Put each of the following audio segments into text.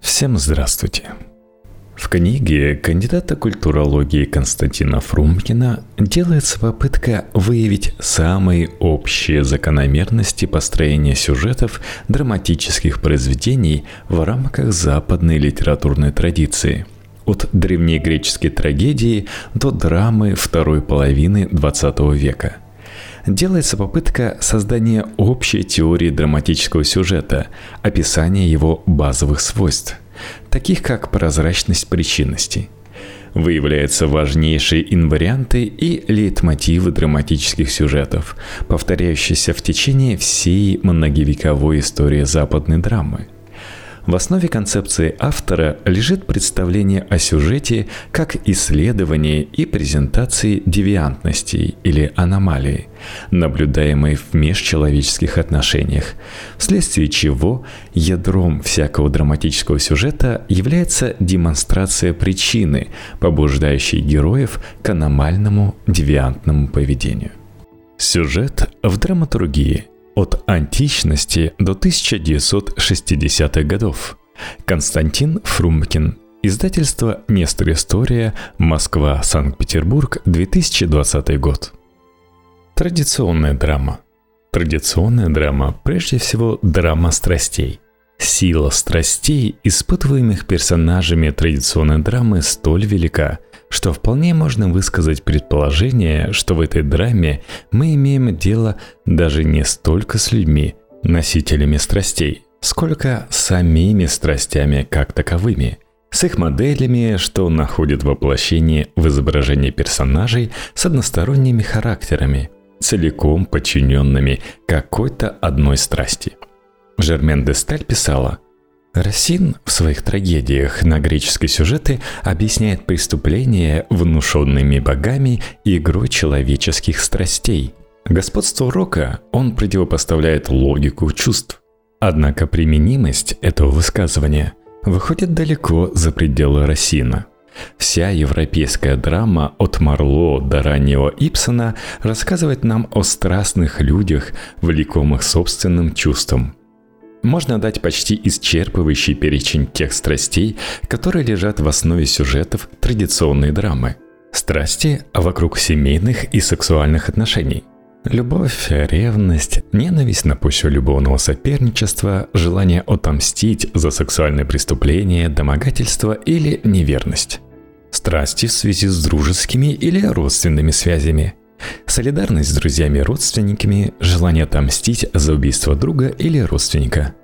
Всем здравствуйте. В книге кандидата культурологии Константина Фрумкина делается попытка выявить самые общие закономерности построения сюжетов драматических произведений в рамках западной литературной традиции – от древнегреческой трагедии до драмы второй половины XX века. Делается попытка создания общей теории драматического сюжета, описания его базовых свойств, таких как прозрачность причинности. Выявляются важнейшие инварианты и лейтмотивы драматических сюжетов, повторяющиеся в течение всей многовековой истории западной драмы – в основе концепции автора лежит представление о сюжете как исследование и презентации девиантностей или аномалий, наблюдаемой в межчеловеческих отношениях, вследствие чего ядром всякого драматического сюжета является демонстрация причины, побуждающей героев к аномальному девиантному поведению. Сюжет в драматургии – от античности до 1960-х годов. Константин Фрумкин. Издательство «Нестор История», Москва, Санкт-Петербург, 2020 год. Традиционная драма. Традиционная драма прежде всего драма страстей – Сила страстей, испытываемых персонажами традиционной драмы, столь велика, что вполне можно высказать предположение, что в этой драме мы имеем дело даже не столько с людьми, носителями страстей, сколько самими страстями как таковыми, с их моделями, что находят воплощение в изображении персонажей с односторонними характерами, целиком подчиненными какой-то одной страсти – Жермен де Сталь писала, Рассин в своих трагедиях на греческие сюжеты объясняет преступления, внушенными богами игрой человеческих страстей. Господству рока он противопоставляет логику чувств. Однако применимость этого высказывания выходит далеко за пределы Рассина. Вся европейская драма от Марло до раннего Ипсона рассказывает нам о страстных людях, влекомых собственным чувством – можно дать почти исчерпывающий перечень тех страстей, которые лежат в основе сюжетов традиционной драмы. Страсти вокруг семейных и сексуальных отношений. Любовь, ревность, ненависть на почве любовного соперничества, желание отомстить за сексуальное преступление, домогательство или неверность. Страсти в связи с дружескими или родственными связями – Солидарность с друзьями и родственниками, желание отомстить за убийство друга или родственника.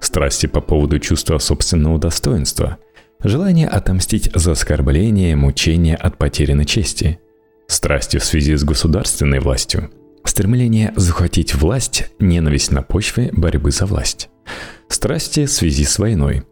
Страсти по поводу чувства собственного достоинства. Желание отомстить за оскорбление, мучение от потерянной чести. Страсти в связи с государственной властью. Стремление захватить власть, ненависть на почве борьбы за власть. Страсти в связи с войной.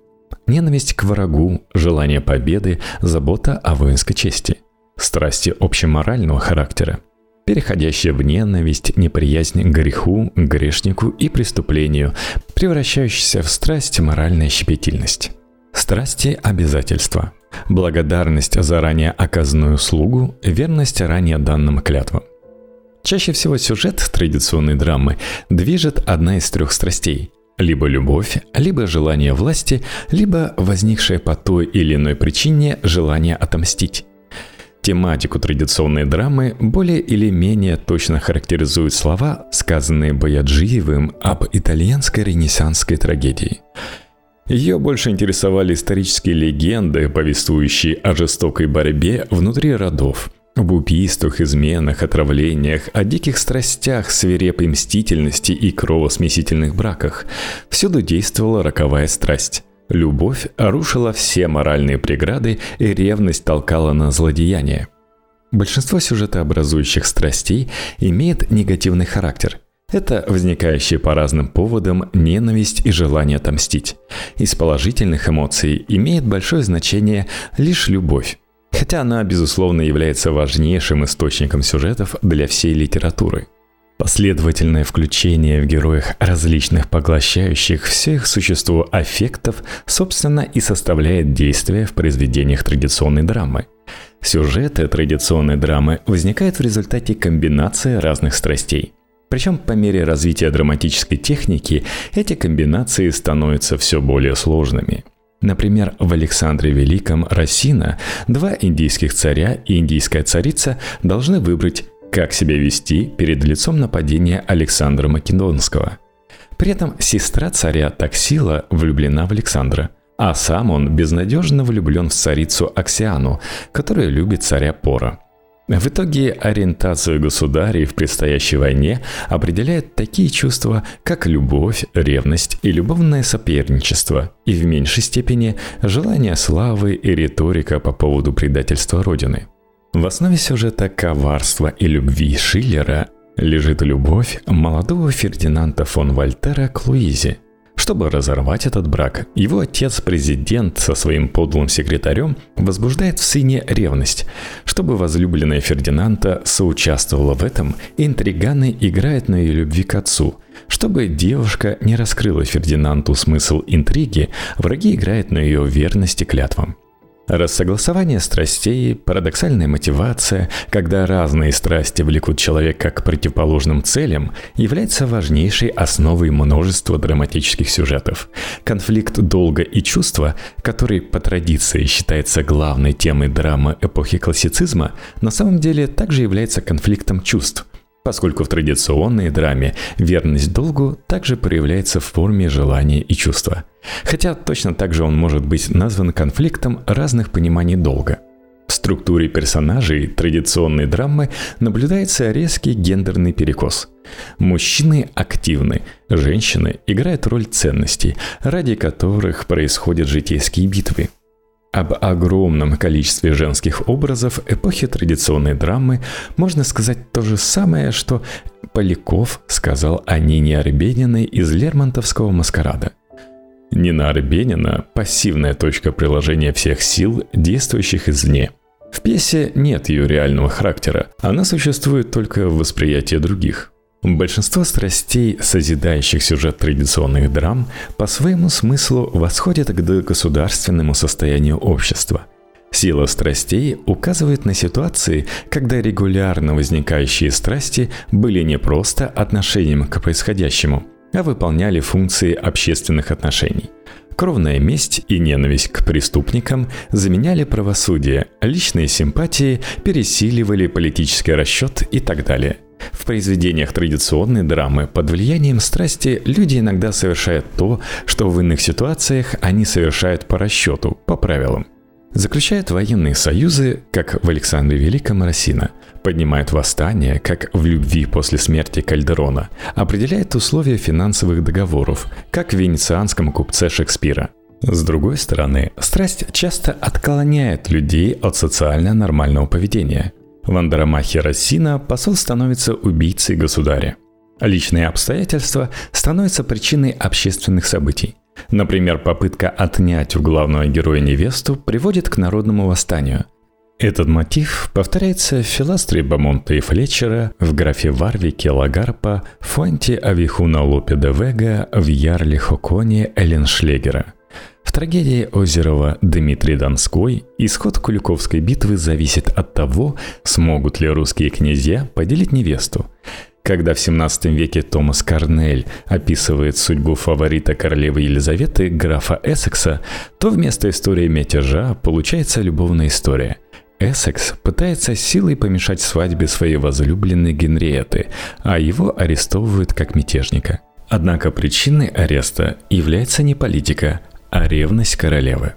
Ненависть к врагу, желание победы, забота о воинской чести. Страсти общеморального характера – переходящая в ненависть, неприязнь к греху, грешнику и преступлению, превращающаяся в страсть моральная щепетильность. Страсти – обязательства. Благодарность за ранее оказанную услугу, верность ранее данным клятвам. Чаще всего сюжет традиционной драмы движет одна из трех страстей – либо любовь, либо желание власти, либо возникшее по той или иной причине желание отомстить. Тематику традиционной драмы более или менее точно характеризуют слова, сказанные Бояджиевым об итальянской ренессанской трагедии. Ее больше интересовали исторические легенды, повествующие о жестокой борьбе внутри родов, об убийствах, изменах, отравлениях, о диких страстях, свирепой мстительности и кровосмесительных браках. Всюду действовала роковая страсть. Любовь рушила все моральные преграды и ревность толкала на злодеяние. Большинство сюжетообразующих страстей имеет негативный характер. Это возникающие по разным поводам ненависть и желание отомстить. Из положительных эмоций имеет большое значение лишь любовь. Хотя она, безусловно, является важнейшим источником сюжетов для всей литературы – Последовательное включение в героях различных поглощающих все их аффектов, собственно, и составляет действие в произведениях традиционной драмы. Сюжеты традиционной драмы возникают в результате комбинации разных страстей. Причем по мере развития драматической техники эти комбинации становятся все более сложными. Например, в Александре Великом Рассина два индийских царя и индийская царица должны выбрать, как себя вести перед лицом нападения Александра Македонского. При этом сестра царя Таксила влюблена в Александра, а сам он безнадежно влюблен в царицу Аксиану, которая любит царя Пора – в итоге ориентацию государей в предстоящей войне определяют такие чувства, как любовь, ревность и любовное соперничество, и в меньшей степени желание славы и риторика по поводу предательства Родины. В основе сюжета коварства и любви Шиллера лежит любовь молодого Фердинанда фон Вольтера к Луизе – чтобы разорвать этот брак, его отец-президент со своим подлым секретарем возбуждает в сыне ревность. Чтобы возлюбленная Фердинанда соучаствовала в этом, интриганы играют на ее любви к отцу. Чтобы девушка не раскрыла Фердинанду смысл интриги, враги играют на ее верности клятвам. Рассогласование страстей, парадоксальная мотивация, когда разные страсти влекут человека к противоположным целям, является важнейшей основой множества драматических сюжетов. Конфликт долга и чувства, который по традиции считается главной темой драмы эпохи классицизма, на самом деле также является конфликтом чувств – поскольку в традиционной драме верность долгу также проявляется в форме желания и чувства. Хотя точно так же он может быть назван конфликтом разных пониманий долга. В структуре персонажей традиционной драмы наблюдается резкий гендерный перекос. Мужчины активны, женщины играют роль ценностей, ради которых происходят житейские битвы – об огромном количестве женских образов эпохи традиционной драмы можно сказать то же самое, что Поляков сказал о Нине Арбениной из Лермонтовского «Маскарада». Нина Арбенина – пассивная точка приложения всех сил, действующих извне. В пьесе нет ее реального характера, она существует только в восприятии других – Большинство страстей, созидающих сюжет традиционных драм, по своему смыслу восходят к государственному состоянию общества. Сила страстей указывает на ситуации, когда регулярно возникающие страсти были не просто отношением к происходящему, а выполняли функции общественных отношений. Кровная месть и ненависть к преступникам заменяли правосудие, личные симпатии пересиливали политический расчет и так далее – в произведениях традиционной драмы под влиянием страсти люди иногда совершают то, что в иных ситуациях они совершают по расчету, по правилам. Заключают военные союзы, как в Александре Великом Росина, поднимают восстание, как в «Любви после смерти Кальдерона», определяет условия финансовых договоров, как в венецианском купце Шекспира. С другой стороны, страсть часто отклоняет людей от социально нормального поведения – в Андромахе Рассина посол становится убийцей государя. Личные обстоятельства становятся причиной общественных событий. Например, попытка отнять у главного героя невесту приводит к народному восстанию. Этот мотив повторяется в филастре Бамонта и Флетчера, в графе Варвике Лагарпа, Фонте Авихуна Лопе де Вега, в Ярле Хоконе Эленшлегера – в трагедии Озерова Дмитрий Донской исход Куликовской битвы зависит от того, смогут ли русские князья поделить невесту. Когда в 17 веке Томас Карнель описывает судьбу фаворита королевы Елизаветы, графа Эссекса, то вместо истории мятежа получается любовная история – Эссекс пытается силой помешать свадьбе своей возлюбленной Генриеты, а его арестовывают как мятежника. Однако причиной ареста является не политика, а ревность королевы.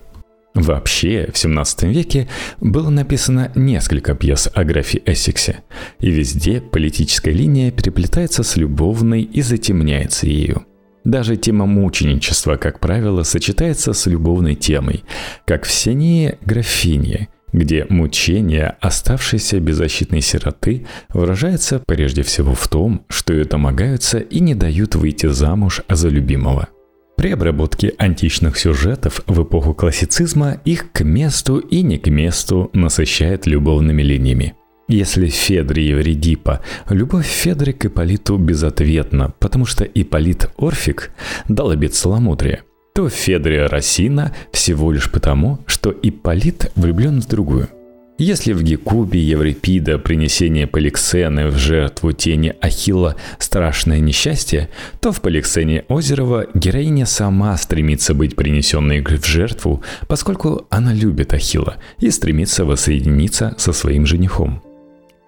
Вообще, в 17 веке было написано несколько пьес о графе Эссексе, и везде политическая линия переплетается с любовной и затемняется ею. Даже тема мученичества, как правило, сочетается с любовной темой, как в «Синее графине», где мучение оставшейся беззащитной сироты выражается прежде всего в том, что ее домогаются и не дают выйти замуж за любимого – при обработке античных сюжетов в эпоху классицизма их к месту и не к месту насыщает любовными линиями. Если Федре Евредипа любовь Федры к Ипполиту безответна, потому что Ипполит Орфик дал обет целомудрия, то в Федре Росина всего лишь потому, что Ипполит влюблен в другую – Если в Гекубе Еврипида принесение Поликсены в жертву тени Ахилла – страшное несчастье, то в Поликсене Озерова героиня сама стремится быть принесенной в жертву, поскольку она любит Ахилла и стремится воссоединиться со своим женихом.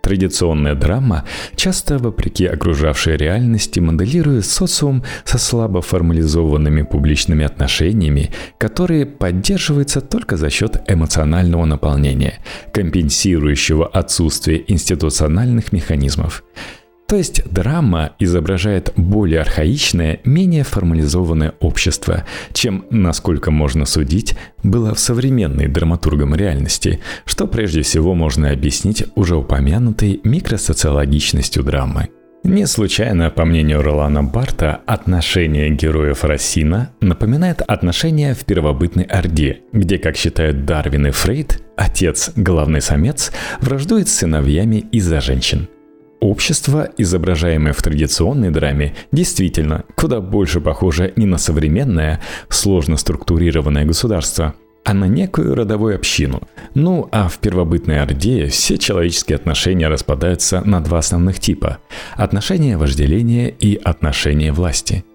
Традиционная драма часто, вопреки окружавшей реальности, моделирует социум со слабо формализованными публичными отношениями, которые поддерживаются только за счет эмоционального наполнения, компенсирующего отсутствие институциональных механизмов. То есть драма изображает более архаичное, менее формализованное общество, чем, насколько можно судить, было в современной драматургом реальности, что прежде всего можно объяснить уже упомянутой микросоциологичностью драмы. Не случайно, по мнению Ролана Барта, отношение героев Рассина напоминает отношения в первобытной Орде, где, как считают Дарвин и Фрейд, отец, главный самец, враждует с сыновьями из-за женщин. Общество, изображаемое в традиционной драме, действительно куда больше похоже не на современное, сложно структурированное государство, а на некую родовую общину. Ну, а в первобытной Орде все человеческие отношения распадаются на два основных типа – отношения вожделения и отношения власти –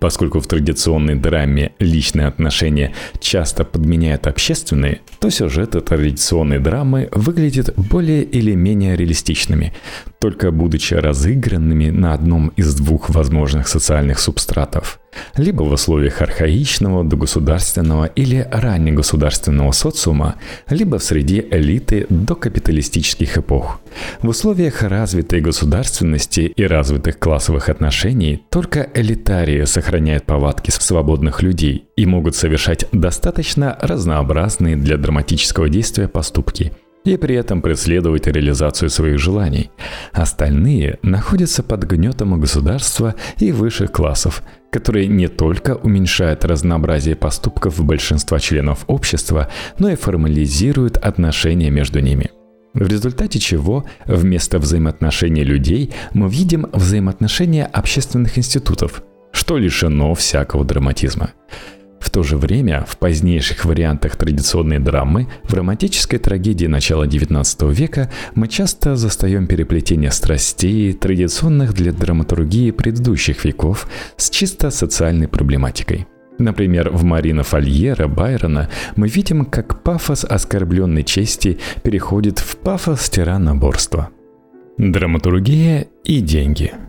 Поскольку в традиционной драме личные отношения часто подменяют общественные, то сюжеты традиционной драмы выглядят более или менее реалистичными, только будучи разыгранными на одном из двух возможных социальных субстратов либо в условиях архаичного догосударственного или раннегосударственного социума, либо в среде элиты до капиталистических эпох. В условиях развитой государственности и развитых классовых отношений только элитарии сохраняют повадки свободных людей и могут совершать достаточно разнообразные для драматического действия поступки – и при этом преследовать реализацию своих желаний. Остальные находятся под гнетом государства и высших классов, которые не только уменьшают разнообразие поступков большинства членов общества, но и формализируют отношения между ними. В результате чего вместо взаимоотношений людей мы видим взаимоотношения общественных институтов, что лишено всякого драматизма. В то же время, в позднейших вариантах традиционной драмы, в романтической трагедии начала XIX века мы часто застаем переплетение страстей, традиционных для драматургии предыдущих веков, с чисто социальной проблематикой. Например, в Марина Фольера Байрона мы видим, как пафос оскорбленной чести переходит в пафос тираноборства. Драматургия и деньги –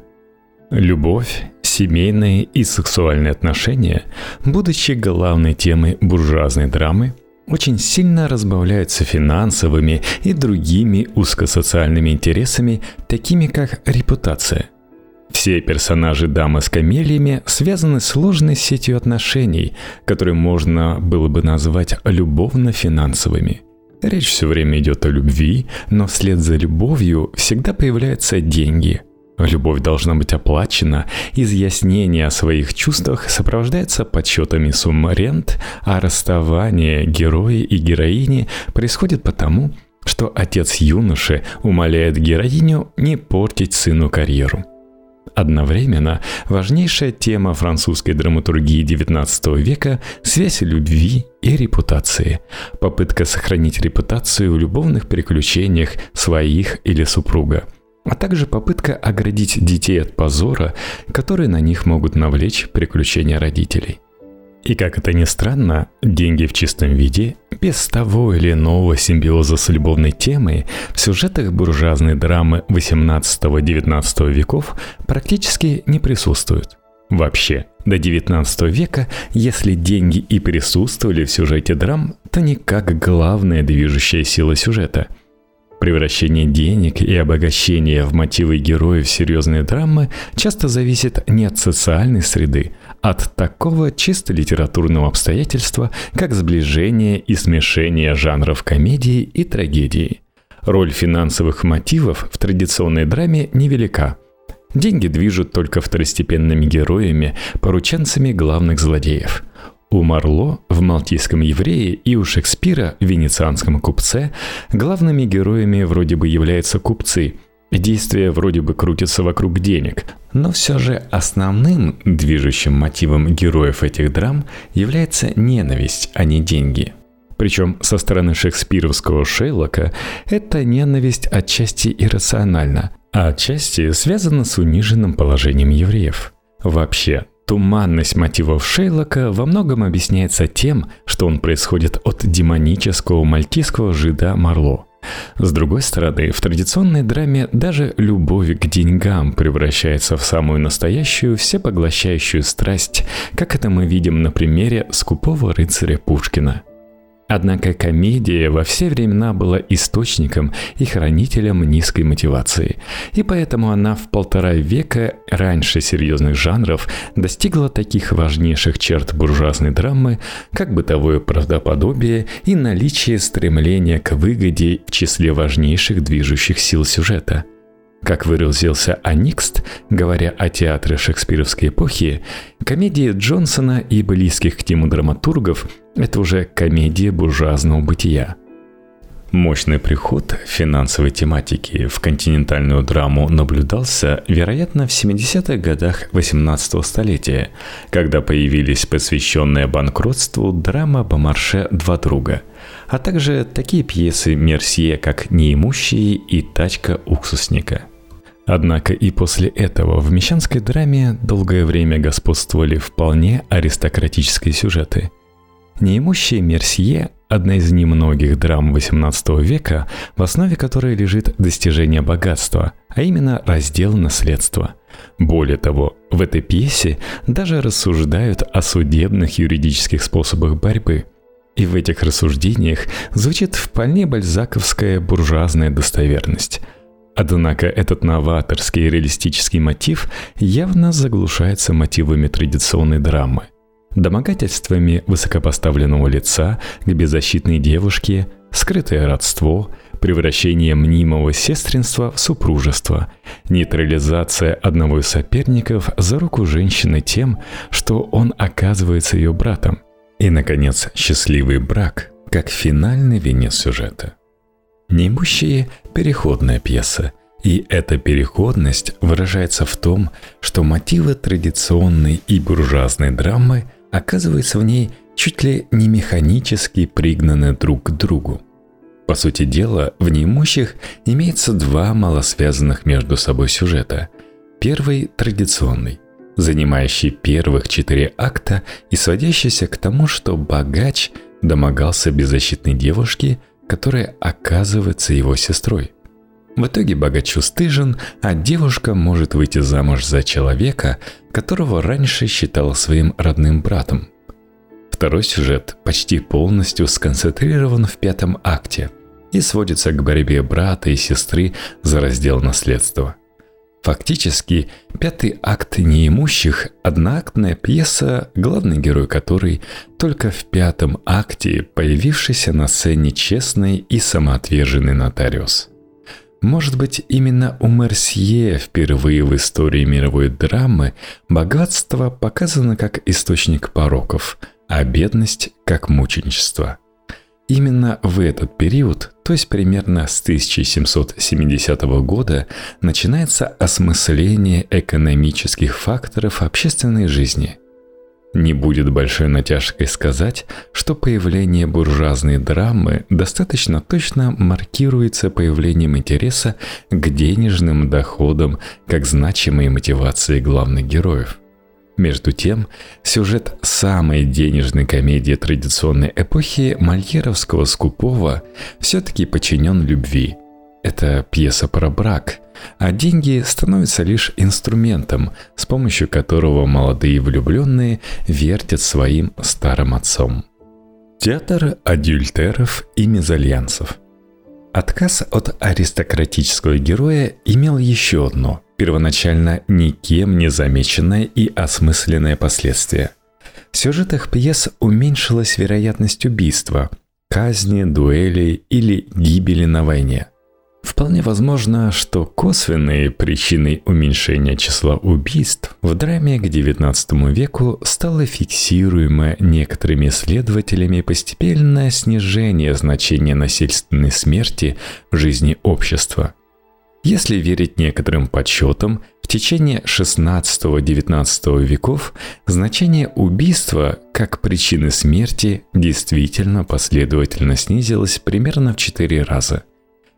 Любовь, семейные и сексуальные отношения, будучи главной темой буржуазной драмы, очень сильно разбавляются финансовыми и другими узкосоциальными интересами, такими как репутация. Все персонажи дамы с камелиями связаны сложной сетью отношений, которые можно было бы назвать любовно-финансовыми. Речь все время идет о любви, но вслед за любовью всегда появляются деньги – Любовь должна быть оплачена, изъяснение о своих чувствах сопровождается подсчетами сумм рент, а расставание героя и героини происходит потому, что отец юноши умоляет героиню не портить сыну карьеру. Одновременно важнейшая тема французской драматургии XIX века – связь любви и репутации, попытка сохранить репутацию в любовных приключениях своих или супруга – а также попытка оградить детей от позора, который на них могут навлечь приключения родителей. И как это ни странно, деньги в чистом виде, без того или иного симбиоза с любовной темой, в сюжетах буржуазной драмы 18-19 веков практически не присутствуют. Вообще, до 19 века, если деньги и присутствовали в сюжете драм, то не как главная движущая сила сюжета – Превращение денег и обогащение в мотивы героев серьезной драмы часто зависит не от социальной среды, а от такого чисто литературного обстоятельства, как сближение и смешение жанров комедии и трагедии. Роль финансовых мотивов в традиционной драме невелика. Деньги движут только второстепенными героями, порученцами главных злодеев – у Марло в «Малтийском еврее» и у Шекспира в «Венецианском купце» главными героями вроде бы являются купцы. Действие вроде бы крутится вокруг денег, но все же основным движущим мотивом героев этих драм является ненависть, а не деньги – Причем со стороны шекспировского Шейлока эта ненависть отчасти иррациональна, а отчасти связана с униженным положением евреев. Вообще, Туманность мотивов Шейлока во многом объясняется тем, что он происходит от демонического мальтийского жида Марло. С другой стороны, в традиционной драме даже любовь к деньгам превращается в самую настоящую, всепоглощающую страсть, как это мы видим на примере скупого рыцаря Пушкина – Однако комедия во все времена была источником и хранителем низкой мотивации, и поэтому она в полтора века раньше серьезных жанров достигла таких важнейших черт буржуазной драмы, как бытовое правдоподобие и наличие стремления к выгоде в числе важнейших движущих сил сюжета – как выразился Аникст, говоря о театре шекспировской эпохи, комедии Джонсона и близких к нему драматургов – это уже комедия буржуазного бытия. Мощный приход финансовой тематики в континентальную драму наблюдался, вероятно, в 70-х годах 18 столетия, когда появились посвященные банкротству драма Бомарше «Два друга», а также такие пьесы Мерсье, как «Неимущие» и «Тачка уксусника». Однако и после этого в мещанской драме долгое время господствовали вполне аристократические сюжеты. Неимущие Мерсье – одна из немногих драм XVIII века, в основе которой лежит достижение богатства, а именно раздел наследства. Более того, в этой пьесе даже рассуждают о судебных юридических способах борьбы – и в этих рассуждениях звучит вполне бальзаковская буржуазная достоверность – Однако этот новаторский реалистический мотив явно заглушается мотивами традиционной драмы. Домогательствами высокопоставленного лица к беззащитной девушке, скрытое родство, превращение мнимого сестринства в супружество, нейтрализация одного из соперников за руку женщины тем, что он оказывается ее братом. И, наконец, счастливый брак, как финальный венец сюжета – Неимущие – переходная пьеса, и эта переходность выражается в том, что мотивы традиционной и буржуазной драмы оказываются в ней чуть ли не механически пригнаны друг к другу. По сути дела, в неимущих имеется два малосвязанных между собой сюжета. Первый – традиционный, занимающий первых четыре акта и сводящийся к тому, что богач домогался беззащитной девушки – которая оказывается его сестрой. В итоге богач устыжен, а девушка может выйти замуж за человека, которого раньше считала своим родным братом. Второй сюжет почти полностью сконцентрирован в пятом акте и сводится к борьбе брата и сестры за раздел наследства. Фактически, пятый акт неимущих – одноактная пьеса, главный герой которой только в пятом акте появившийся на сцене честный и самоотверженный нотариус. Может быть, именно у Мерсье впервые в истории мировой драмы богатство показано как источник пороков, а бедность – как мученичество – Именно в этот период, то есть примерно с 1770 года, начинается осмысление экономических факторов общественной жизни. Не будет большой натяжкой сказать, что появление буржуазной драмы достаточно точно маркируется появлением интереса к денежным доходам как значимой мотивации главных героев. Между тем, сюжет самой денежной комедии традиционной эпохи Мольеровского «Скупого» все-таки подчинен любви. Это пьеса про брак, а деньги становятся лишь инструментом, с помощью которого молодые влюбленные вертят своим старым отцом. Театр адюльтеров и мезальянсов. Отказ от аристократического героя имел еще одно – первоначально никем не замеченное и осмысленное последствие. В сюжетах пьес уменьшилась вероятность убийства, казни, дуэлей или гибели на войне. Вполне возможно, что косвенной причиной уменьшения числа убийств в драме к XIX веку стало фиксируемое некоторыми исследователями постепенное снижение значения насильственной смерти в жизни общества – если верить некоторым подсчетам, в течение XVI-XIX веков значение убийства как причины смерти действительно последовательно снизилось примерно в четыре раза.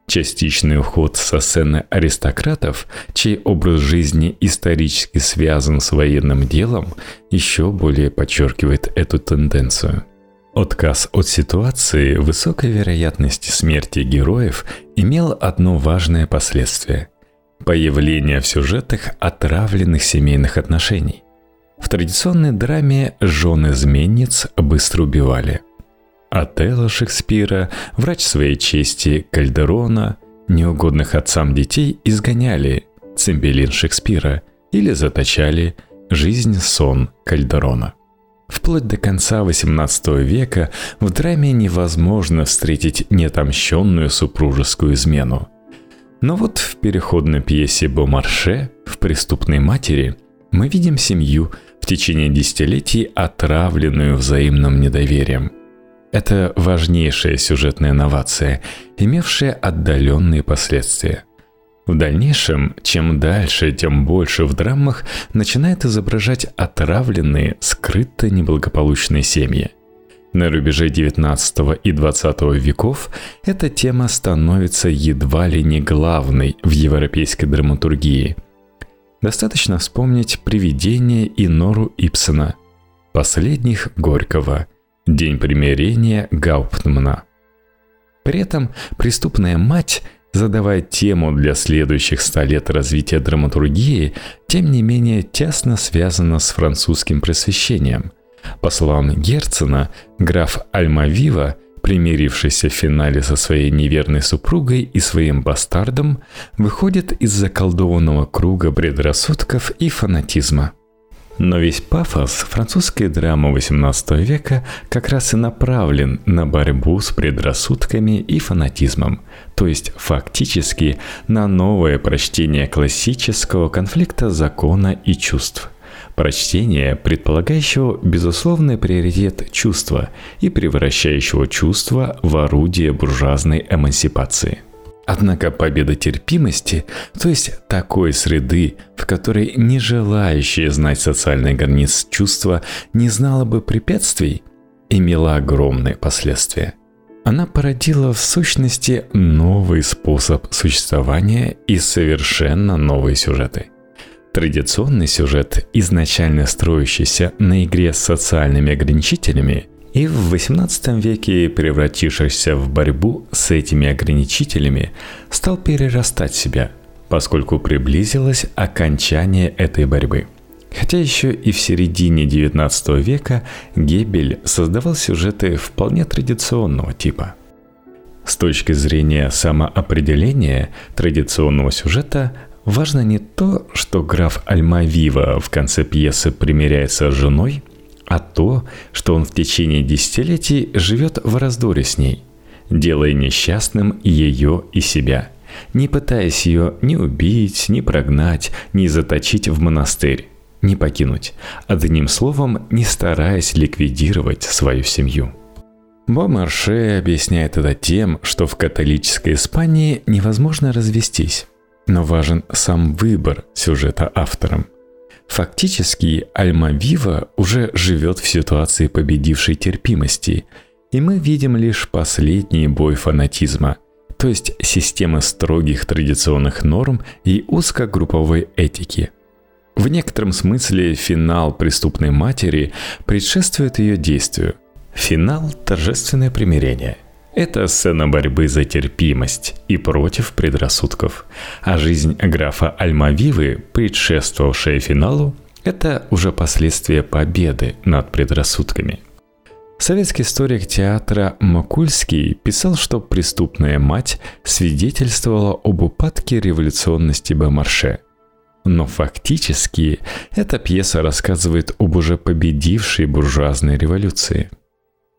Частичный уход со сцены аристократов, чей образ жизни исторически связан с военным делом, еще более подчеркивает эту тенденцию – Отказ от ситуации высокой вероятности смерти героев имел одно важное последствие – появление в сюжетах отравленных семейных отношений. В традиционной драме жен изменниц быстро убивали. Отелло Шекспира, врач своей чести Кальдерона, неугодных отцам детей изгоняли Цимбелин Шекспира или заточали жизнь сон Кальдерона – Вплоть до конца XVIII века в драме невозможно встретить неотомщенную супружескую измену. Но вот в переходной пьесе Бомарше «В преступной матери» мы видим семью, в течение десятилетий отравленную взаимным недоверием. Это важнейшая сюжетная инновация, имевшая отдаленные последствия – в дальнейшем, чем дальше, тем больше в драмах начинает изображать отравленные, скрыто неблагополучные семьи. На рубеже 19 и 20 веков эта тема становится едва ли не главной в европейской драматургии. Достаточно вспомнить «Привидение» и «Нору» Ипсона, последних Горького, «День примирения» Гауптмана. При этом преступная мать задавая тему для следующих ста лет развития драматургии, тем не менее тесно связана с французским просвещением. По словам Герцена, граф Альмавива, примирившийся в финале со своей неверной супругой и своим бастардом, выходит из заколдованного круга предрассудков и фанатизма – но весь пафос французской драмы XVIII века как раз и направлен на борьбу с предрассудками и фанатизмом, то есть фактически на новое прочтение классического конфликта закона и чувств. Прочтение, предполагающего безусловный приоритет чувства и превращающего чувство в орудие буржуазной эмансипации – Однако победа терпимости, то есть такой среды, в которой не желающее знать социальный границ чувства не знало бы препятствий, имела огромные последствия. Она породила в сущности новый способ существования и совершенно новые сюжеты. Традиционный сюжет, изначально строящийся на игре с социальными ограничителями, и в XVIII веке, превратившийся в борьбу с этими ограничителями, стал перерастать себя, поскольку приблизилось окончание этой борьбы. Хотя еще и в середине XIX века Гебель создавал сюжеты вполне традиционного типа. С точки зрения самоопределения традиционного сюжета важно не то, что граф Альмавива в конце пьесы примиряется с женой – а то, что он в течение десятилетий живет в раздоре с ней, делая несчастным ее и себя, не пытаясь ее ни убить, ни прогнать, ни заточить в монастырь, не покинуть, одним словом, не стараясь ликвидировать свою семью. Бомарше объясняет это тем, что в католической Испании невозможно развестись, но важен сам выбор сюжета автором. Фактически Альма-Вива уже живет в ситуации победившей терпимости, и мы видим лишь последний бой фанатизма, то есть системы строгих традиционных норм и узкогрупповой этики. В некотором смысле финал преступной матери предшествует ее действию. Финал – торжественное примирение. Это сцена борьбы за терпимость и против предрассудков. А жизнь графа Альмавивы, предшествовавшая финалу, это уже последствия победы над предрассудками. Советский историк театра Макульский писал, что преступная мать свидетельствовала об упадке революционности Бомарше. Но фактически эта пьеса рассказывает об уже победившей буржуазной революции –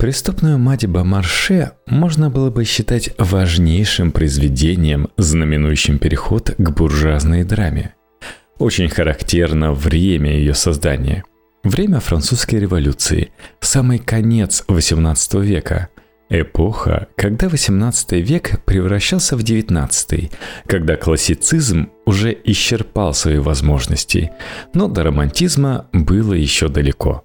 Преступную мать Бомарше можно было бы считать важнейшим произведением, знаменующим переход к буржуазной драме. Очень характерно время ее создания. Время французской революции, самый конец XVIII века, Эпоха, когда XVIII век превращался в XIX, когда классицизм уже исчерпал свои возможности, но до романтизма было еще далеко.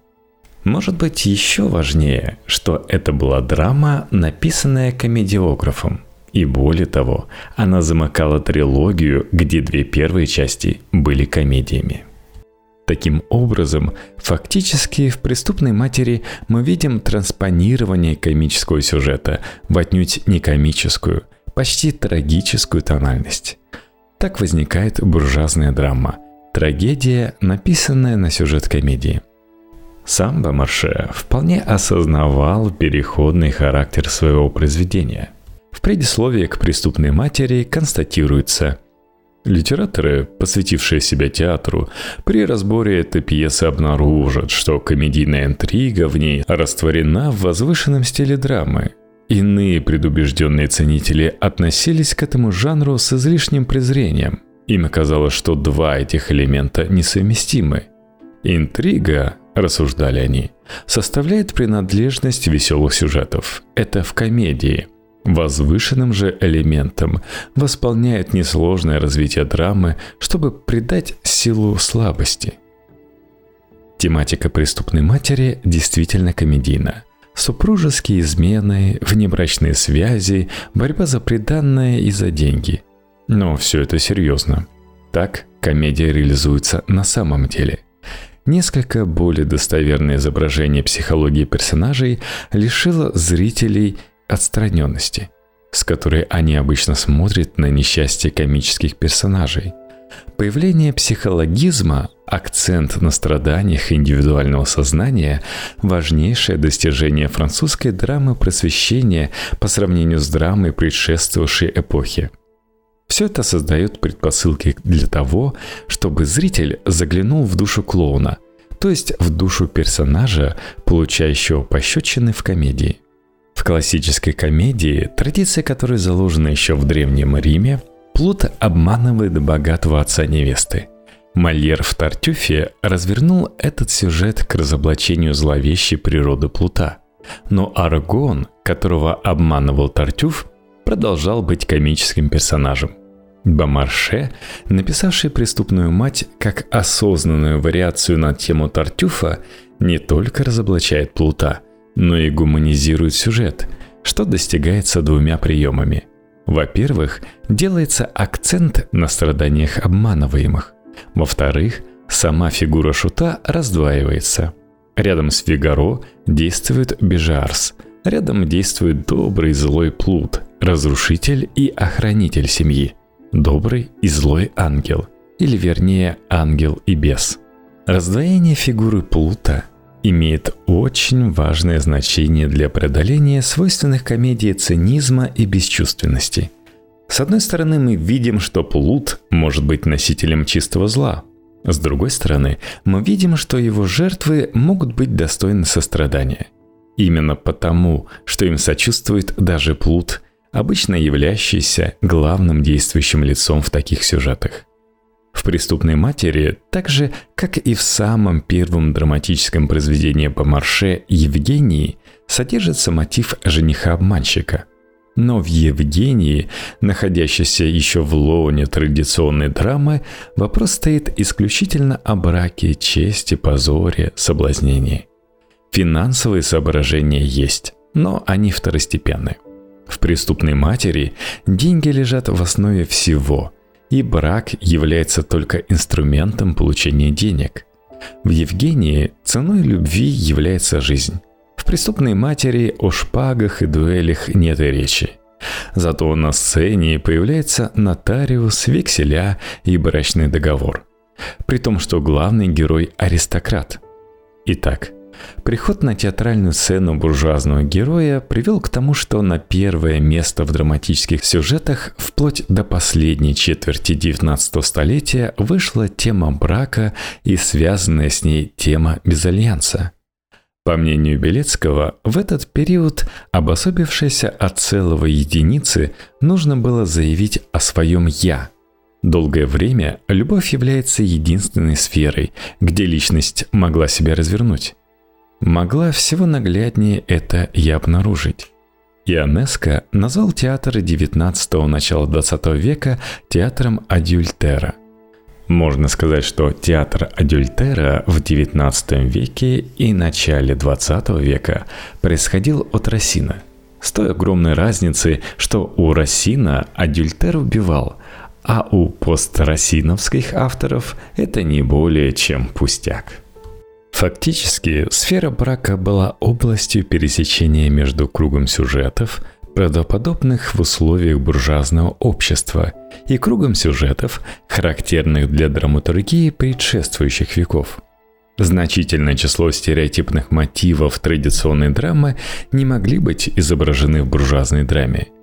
Может быть, еще важнее, что это была драма, написанная комедиографом. И более того, она замыкала трилогию, где две первые части были комедиями. Таким образом, фактически в «Преступной матери» мы видим транспонирование комического сюжета в отнюдь не комическую, почти трагическую тональность. Так возникает буржуазная драма – трагедия, написанная на сюжет комедии. Сам Бомарше вполне осознавал переходный характер своего произведения. В предисловии к «Преступной матери» констатируется – Литераторы, посвятившие себя театру, при разборе этой пьесы обнаружат, что комедийная интрига в ней растворена в возвышенном стиле драмы. Иные предубежденные ценители относились к этому жанру с излишним презрением. Им казалось, что два этих элемента несовместимы. Интрига, рассуждали они, составляет принадлежность веселых сюжетов. Это в комедии – Возвышенным же элементом восполняет несложное развитие драмы, чтобы придать силу слабости. Тематика преступной матери действительно комедийна. Супружеские измены, внебрачные связи, борьба за преданное и за деньги. Но все это серьезно. Так комедия реализуется на самом деле – Несколько более достоверное изображение психологии персонажей лишило зрителей отстраненности, с которой они обычно смотрят на несчастье комических персонажей. Появление психологизма, акцент на страданиях индивидуального сознания – важнейшее достижение французской драмы просвещения по сравнению с драмой предшествовавшей эпохи. Все это создает предпосылки для того, чтобы зритель заглянул в душу клоуна, то есть в душу персонажа, получающего пощечины в комедии – в классической комедии, традиция которой заложена еще в Древнем Риме, Плут обманывает богатого отца невесты. Мольер в Тартюфе развернул этот сюжет к разоблачению зловещей природы Плута. Но Аргон, которого обманывал Тартюф, продолжал быть комическим персонажем. Бомарше, написавший «Преступную мать» как осознанную вариацию на тему Тартюфа, не только разоблачает Плута – но и гуманизирует сюжет, что достигается двумя приемами. Во-первых, делается акцент на страданиях обманываемых. Во-вторых, сама фигура шута раздваивается. Рядом с Фигаро действует Бежарс, рядом действует добрый злой Плут, разрушитель и охранитель семьи, добрый и злой ангел, или вернее ангел и бес. Раздвоение фигуры Плута имеет очень важное значение для преодоления свойственных комедии цинизма и бесчувственности. С одной стороны, мы видим, что Плут может быть носителем чистого зла. С другой стороны, мы видим, что его жертвы могут быть достойны сострадания. Именно потому, что им сочувствует даже Плут, обычно являющийся главным действующим лицом в таких сюжетах. В «Преступной матери», так же, как и в самом первом драматическом произведении по марше «Евгении», содержится мотив жениха-обманщика. Но в «Евгении», находящейся еще в лоне традиционной драмы, вопрос стоит исключительно о браке, чести, позоре, соблазнении. Финансовые соображения есть, но они второстепенны. В «Преступной матери» деньги лежат в основе всего – и брак является только инструментом получения денег. В Евгении ценой любви является жизнь. В преступной матери о шпагах и дуэлях нет и речи. Зато на сцене появляется нотариус, векселя и брачный договор. При том, что главный герой – аристократ. Итак, Приход на театральную сцену буржуазного героя привел к тому, что на первое место в драматических сюжетах вплоть до последней четверти XIX столетия вышла тема брака и связанная с ней тема безальянса. По мнению Белецкого, в этот период, обособившейся от целого единицы, нужно было заявить о своем «я», Долгое время любовь является единственной сферой, где личность могла себя развернуть могла всего нагляднее это и обнаружить. Ионеско назвал театр XIX – начала XX века театром Адюльтера. Можно сказать, что театр Адюльтера в XIX веке и начале XX века происходил от Рассина. С той огромной разницей, что у Рассина Адюльтер убивал, а у пострассиновских авторов это не более чем пустяк. Фактически, сфера брака была областью пересечения между кругом сюжетов, правдоподобных в условиях буржуазного общества, и кругом сюжетов, характерных для драматургии предшествующих веков. Значительное число стереотипных мотивов традиционной драмы не могли быть изображены в буржуазной драме –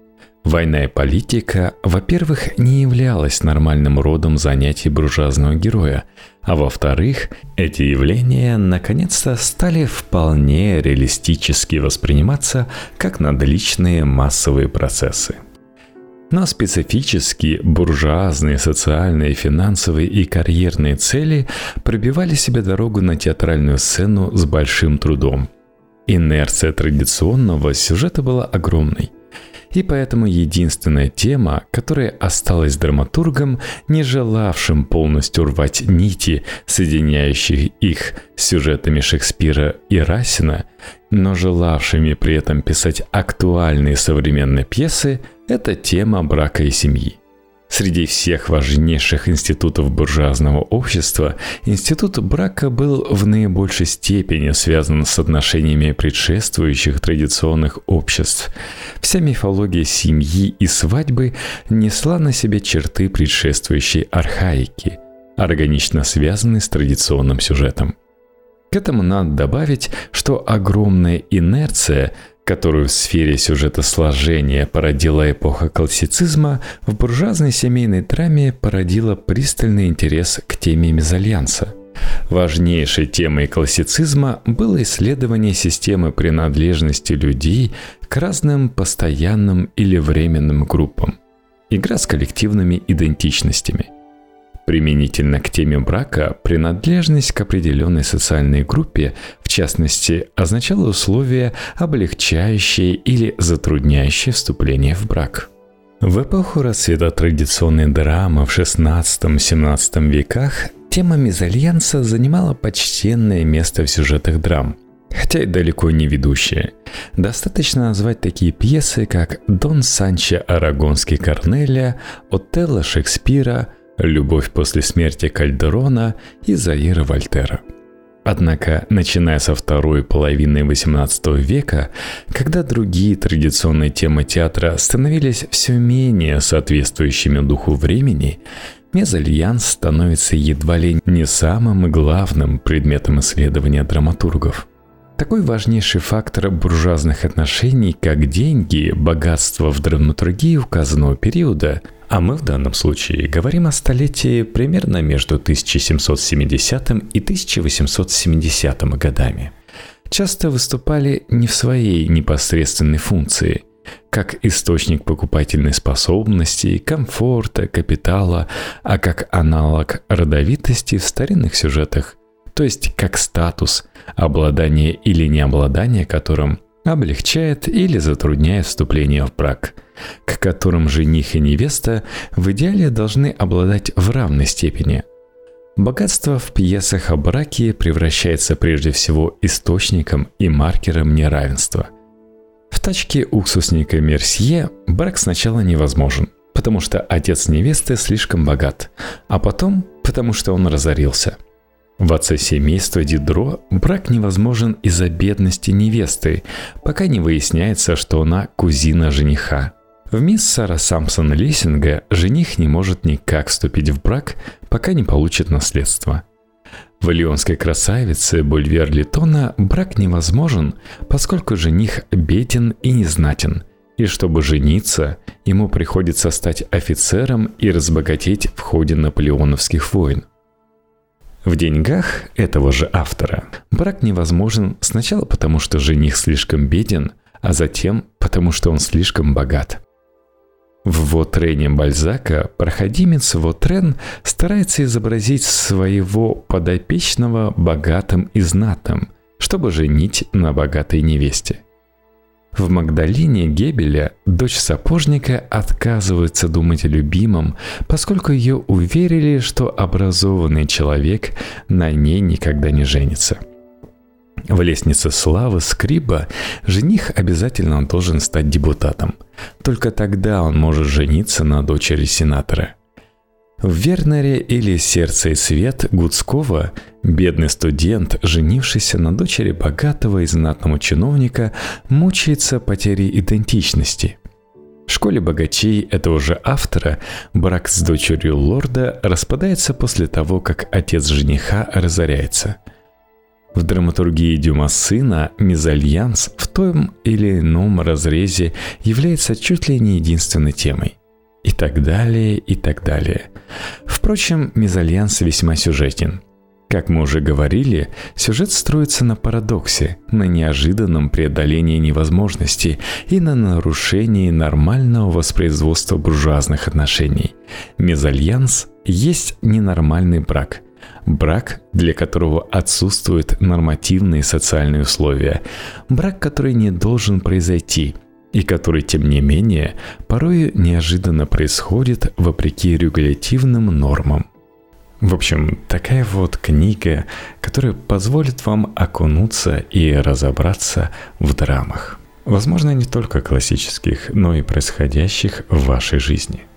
Война и политика, во-первых, не являлась нормальным родом занятий буржуазного героя, а во-вторых, эти явления наконец-то стали вполне реалистически восприниматься как надличные массовые процессы. Но специфически буржуазные социальные, финансовые и карьерные цели пробивали себе дорогу на театральную сцену с большим трудом. Инерция традиционного сюжета была огромной. И поэтому единственная тема, которая осталась драматургом, не желавшим полностью рвать нити, соединяющие их с сюжетами Шекспира и Расина, но желавшими при этом писать актуальные современные пьесы, это тема брака и семьи – Среди всех важнейших институтов буржуазного общества институт брака был в наибольшей степени связан с отношениями предшествующих традиционных обществ. Вся мифология семьи и свадьбы несла на себе черты предшествующей архаики, органично связанной с традиционным сюжетом. К этому надо добавить, что огромная инерция – которую в сфере сюжета сложения породила эпоха классицизма, в буржуазной семейной драме породила пристальный интерес к теме мезальянса. Важнейшей темой классицизма было исследование системы принадлежности людей к разным постоянным или временным группам. Игра с коллективными идентичностями – Применительно к теме брака, принадлежность к определенной социальной группе, в частности, означала условия, облегчающие или затрудняющие вступление в брак. В эпоху расцвета традиционной драмы в XVI-XVII веках тема мезальянса занимала почтенное место в сюжетах драм – хотя и далеко не ведущая. Достаточно назвать такие пьесы, как «Дон Санчо Арагонский Корнелия», «Отелло Шекспира», «Любовь после смерти Кальдерона» и Заира Вольтера. Однако, начиная со второй половины XVIII века, когда другие традиционные темы театра становились все менее соответствующими духу времени, мезальянс становится едва ли не самым главным предметом исследования драматургов – такой важнейший фактор буржуазных отношений, как деньги, богатство в драматургии указанного периода, а мы в данном случае говорим о столетии примерно между 1770 и 1870 годами, часто выступали не в своей непосредственной функции – как источник покупательной способности, комфорта, капитала, а как аналог родовитости в старинных сюжетах, то есть как статус, обладание или необладание которым облегчает или затрудняет вступление в брак, к которым жених и невеста в идеале должны обладать в равной степени. Богатство в пьесах о браке превращается прежде всего источником и маркером неравенства. В тачке уксусника Мерсье брак сначала невозможен, потому что отец невесты слишком богат, а потом потому что он разорился – в отце семейства Дидро брак невозможен из-за бедности невесты, пока не выясняется, что она кузина жениха. В мисс Сара Самсон Лессинга жених не может никак вступить в брак, пока не получит наследство. В леонской красавице Бульвер Литона брак невозможен, поскольку жених беден и незнатен, и чтобы жениться, ему приходится стать офицером и разбогатеть в ходе наполеоновских войн – в деньгах этого же автора брак невозможен сначала потому, что жених слишком беден, а затем потому, что он слишком богат. В Вотрене Бальзака проходимец Вотрен старается изобразить своего подопечного богатым и знатным, чтобы женить на богатой невесте. В Магдалине Гебеля дочь сапожника отказывается думать о любимом, поскольку ее уверили, что образованный человек на ней никогда не женится. В лестнице славы Скриба жених обязательно должен стать депутатом. Только тогда он может жениться на дочери сенатора – в Вернере или «Сердце и свет» Гудского бедный студент, женившийся на дочери богатого и знатного чиновника, мучается потерей идентичности. В школе богачей этого же автора брак с дочерью лорда распадается после того, как отец жениха разоряется. В драматургии Дюма сына мезальянс в том или ином разрезе является чуть ли не единственной темой – и так далее, и так далее. Впрочем, мезальянс весьма сюжетен. Как мы уже говорили, сюжет строится на парадоксе, на неожиданном преодолении невозможности и на нарушении нормального воспроизводства буржуазных отношений. Мезальянс есть ненормальный брак – Брак, для которого отсутствуют нормативные социальные условия. Брак, который не должен произойти – и который, тем не менее, порой неожиданно происходит вопреки регулятивным нормам. В общем, такая вот книга, которая позволит вам окунуться и разобраться в драмах. Возможно, не только классических, но и происходящих в вашей жизни –